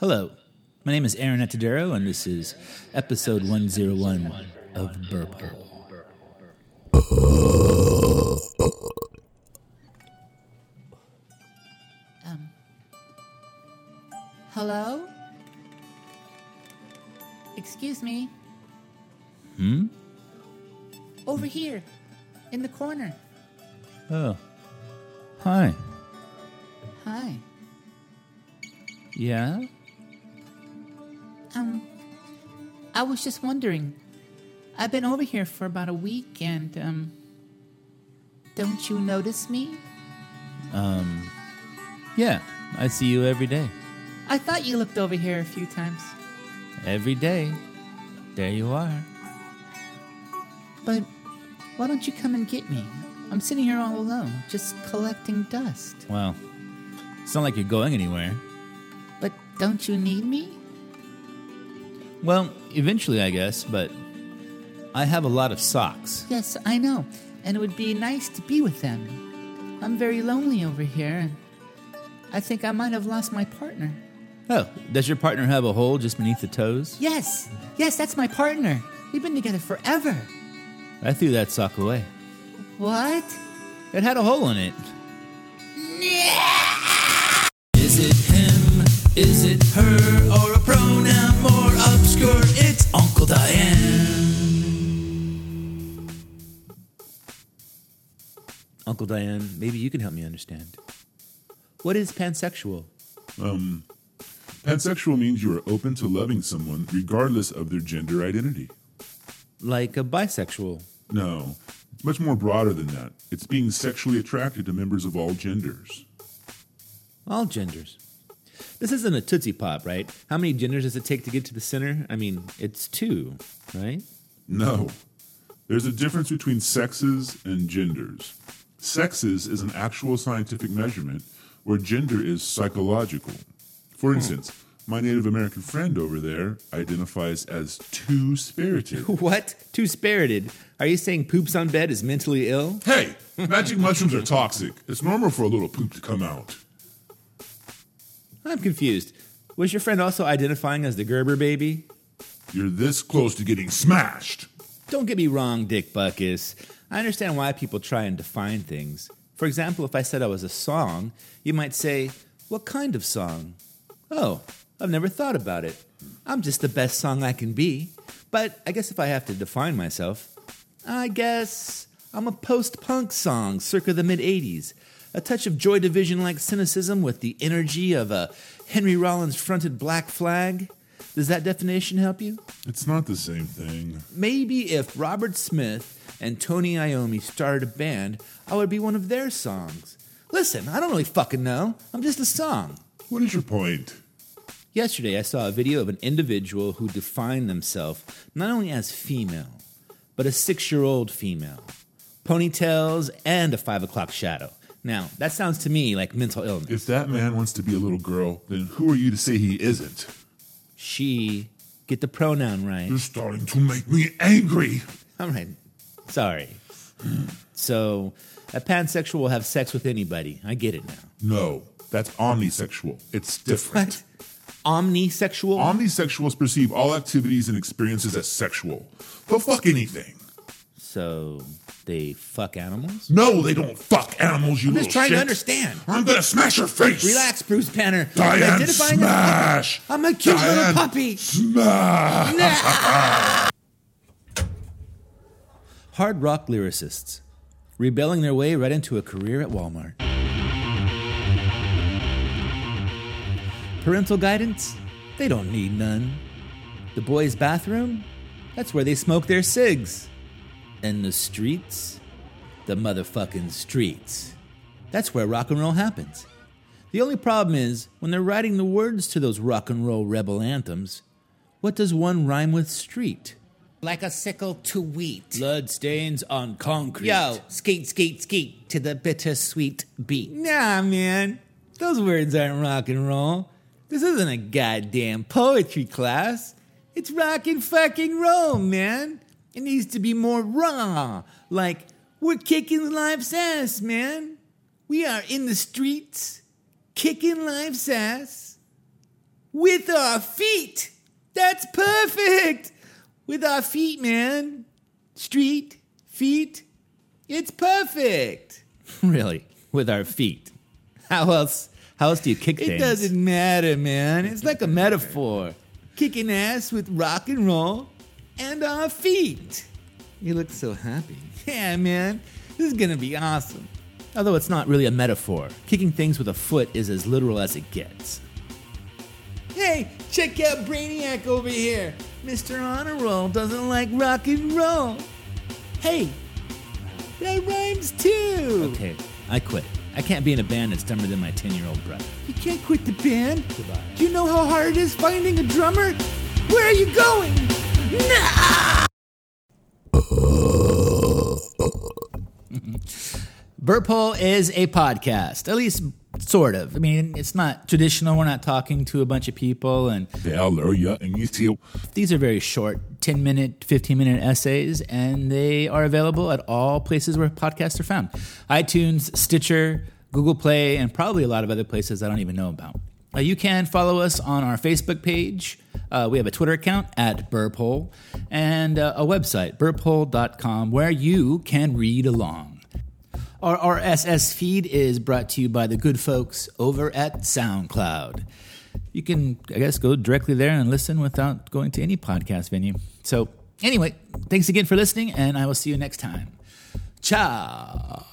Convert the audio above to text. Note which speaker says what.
Speaker 1: Hello, my name is Aaron Atadero, and this is episode 101 of Burp
Speaker 2: Um. Hello? Excuse me.
Speaker 1: Hmm?
Speaker 2: Over here, in the corner.
Speaker 1: Oh. Hi.
Speaker 2: Hi.
Speaker 1: Yeah?
Speaker 2: I was just wondering. I've been over here for about a week and, um, don't you notice me?
Speaker 1: Um. Yeah, I see you every day.
Speaker 2: I thought you looked over here a few times.
Speaker 1: Every day. There you are.
Speaker 2: But why don't you come and get me? I'm sitting here all alone, just collecting dust.
Speaker 1: Well, it's not like you're going anywhere.
Speaker 2: But don't you need me?
Speaker 1: Well, eventually, I guess, but I have a lot of socks.
Speaker 2: Yes, I know. And it would be nice to be with them. I'm very lonely over here, and I think I might have lost my partner.
Speaker 1: Oh, does your partner have a hole just beneath the toes?
Speaker 2: Yes, yes, that's my partner. We've been together forever.
Speaker 1: I threw that sock away.
Speaker 2: What?
Speaker 1: It had a hole in it. Is it him? Is it her? Or Uncle Diane, maybe you can help me understand. What is pansexual?
Speaker 3: Um, pansexual means you are open to loving someone regardless of their gender identity.
Speaker 1: Like a bisexual.
Speaker 3: No, it's much more broader than that. It's being sexually attracted to members of all genders.
Speaker 1: All genders. This isn't a Tootsie Pop, right? How many genders does it take to get to the center? I mean, it's two, right?
Speaker 3: No, there's a difference between sexes and genders. Sexes is an actual scientific measurement, where gender is psychological. For hmm. instance, my Native American friend over there identifies as two spirited.
Speaker 1: What? Two spirited? Are you saying poops on bed is mentally ill?
Speaker 3: Hey, magic mushrooms are toxic. It's normal for a little poop to come out.
Speaker 1: I'm confused. Was your friend also identifying as the Gerber baby?
Speaker 3: You're this close to getting smashed.
Speaker 1: Don't get me wrong, Dick Buckus. I understand why people try and define things. For example, if I said I was a song, you might say, What kind of song? Oh, I've never thought about it. I'm just the best song I can be. But I guess if I have to define myself, I guess I'm a post punk song circa the mid 80s. A touch of Joy Division like cynicism with the energy of a Henry Rollins fronted Black Flag. Does that definition help you?
Speaker 3: It's not the same thing.
Speaker 1: Maybe if Robert Smith and Tony Iommi started a band, I would be one of their songs. Listen, I don't really fucking know. I'm just a song.
Speaker 3: What is your point?
Speaker 1: Yesterday, I saw a video of an individual who defined themselves not only as female, but a six year old female. Ponytails and a five o'clock shadow. Now, that sounds to me like mental illness.
Speaker 3: If that man wants to be a little girl, then who are you to say he isn't?
Speaker 1: She, get the pronoun right.
Speaker 3: You're starting to make me angry.
Speaker 1: All right. Sorry. So, a pansexual will have sex with anybody. I get it now.
Speaker 3: No, that's omnisexual. It's different. What?
Speaker 1: Omnisexual?
Speaker 3: Omnisexuals perceive all activities and experiences as sexual. They'll fuck anything.
Speaker 1: so, they fuck animals?
Speaker 3: No, they don't fuck animals, you
Speaker 1: I'm
Speaker 3: little
Speaker 1: just trying
Speaker 3: shit.
Speaker 1: to understand.
Speaker 3: I'm gonna smash your face.
Speaker 1: Relax, Bruce Banner.
Speaker 3: Diane,
Speaker 1: Identifying
Speaker 3: smash.
Speaker 1: I'm a cute little
Speaker 3: Diane,
Speaker 1: puppy.
Speaker 3: Smash.
Speaker 1: Hard rock lyricists, rebelling their way right into a career at Walmart. Parental guidance? They don't need none. The boys' bathroom? That's where they smoke their cigs. And the streets? The motherfucking streets. That's where rock and roll happens. The only problem is, when they're writing the words to those rock and roll rebel anthems, what does one rhyme with street?
Speaker 2: Like a sickle to wheat.
Speaker 1: Blood stains on concrete.
Speaker 2: Yo, skate, skate, skate to the bittersweet beat.
Speaker 1: Nah, man. Those words aren't rock and roll. This isn't a goddamn poetry class. It's rock and fucking roll, man. It needs to be more raw. Like, we're kicking life's ass, man. We are in the streets, kicking life's ass. With our feet. That's perfect. With our feet, man. Street, feet. It's perfect. really, with our feet. How else? How else do you kick
Speaker 2: It
Speaker 1: things?
Speaker 2: It doesn't matter, man. It's like a metaphor. Kicking ass with rock and roll and our feet.
Speaker 1: You look so happy.
Speaker 2: Yeah, man. This is gonna be awesome.
Speaker 1: Although it's not really a metaphor. Kicking things with a foot is as literal as it gets.
Speaker 2: Hey, check out Brainiac over here. Mr. Honor Roll doesn't like rock and roll. Hey, that rhymes too.
Speaker 1: Okay, I quit. I can't be in a band that's dumber than my 10 year old brother.
Speaker 2: You can't quit the band.
Speaker 1: Goodbye.
Speaker 2: Do you know how hard it is finding a drummer? Where are you going? Nah!
Speaker 1: Burphole is a podcast, at least sort of. I mean, it's not traditional. We're not talking to a bunch of people, and
Speaker 3: Hallelujah. And you see,
Speaker 1: these are very short 10 minute, 15 minute essays, and they are available at all places where podcasts are found iTunes, Stitcher, Google Play, and probably a lot of other places I don't even know about. Uh, you can follow us on our Facebook page. Uh, we have a Twitter account at Burphole and uh, a website, burphole.com, where you can read along. Our RSS feed is brought to you by the good folks over at SoundCloud. You can, I guess, go directly there and listen without going to any podcast venue. So, anyway, thanks again for listening, and I will see you next time. Ciao.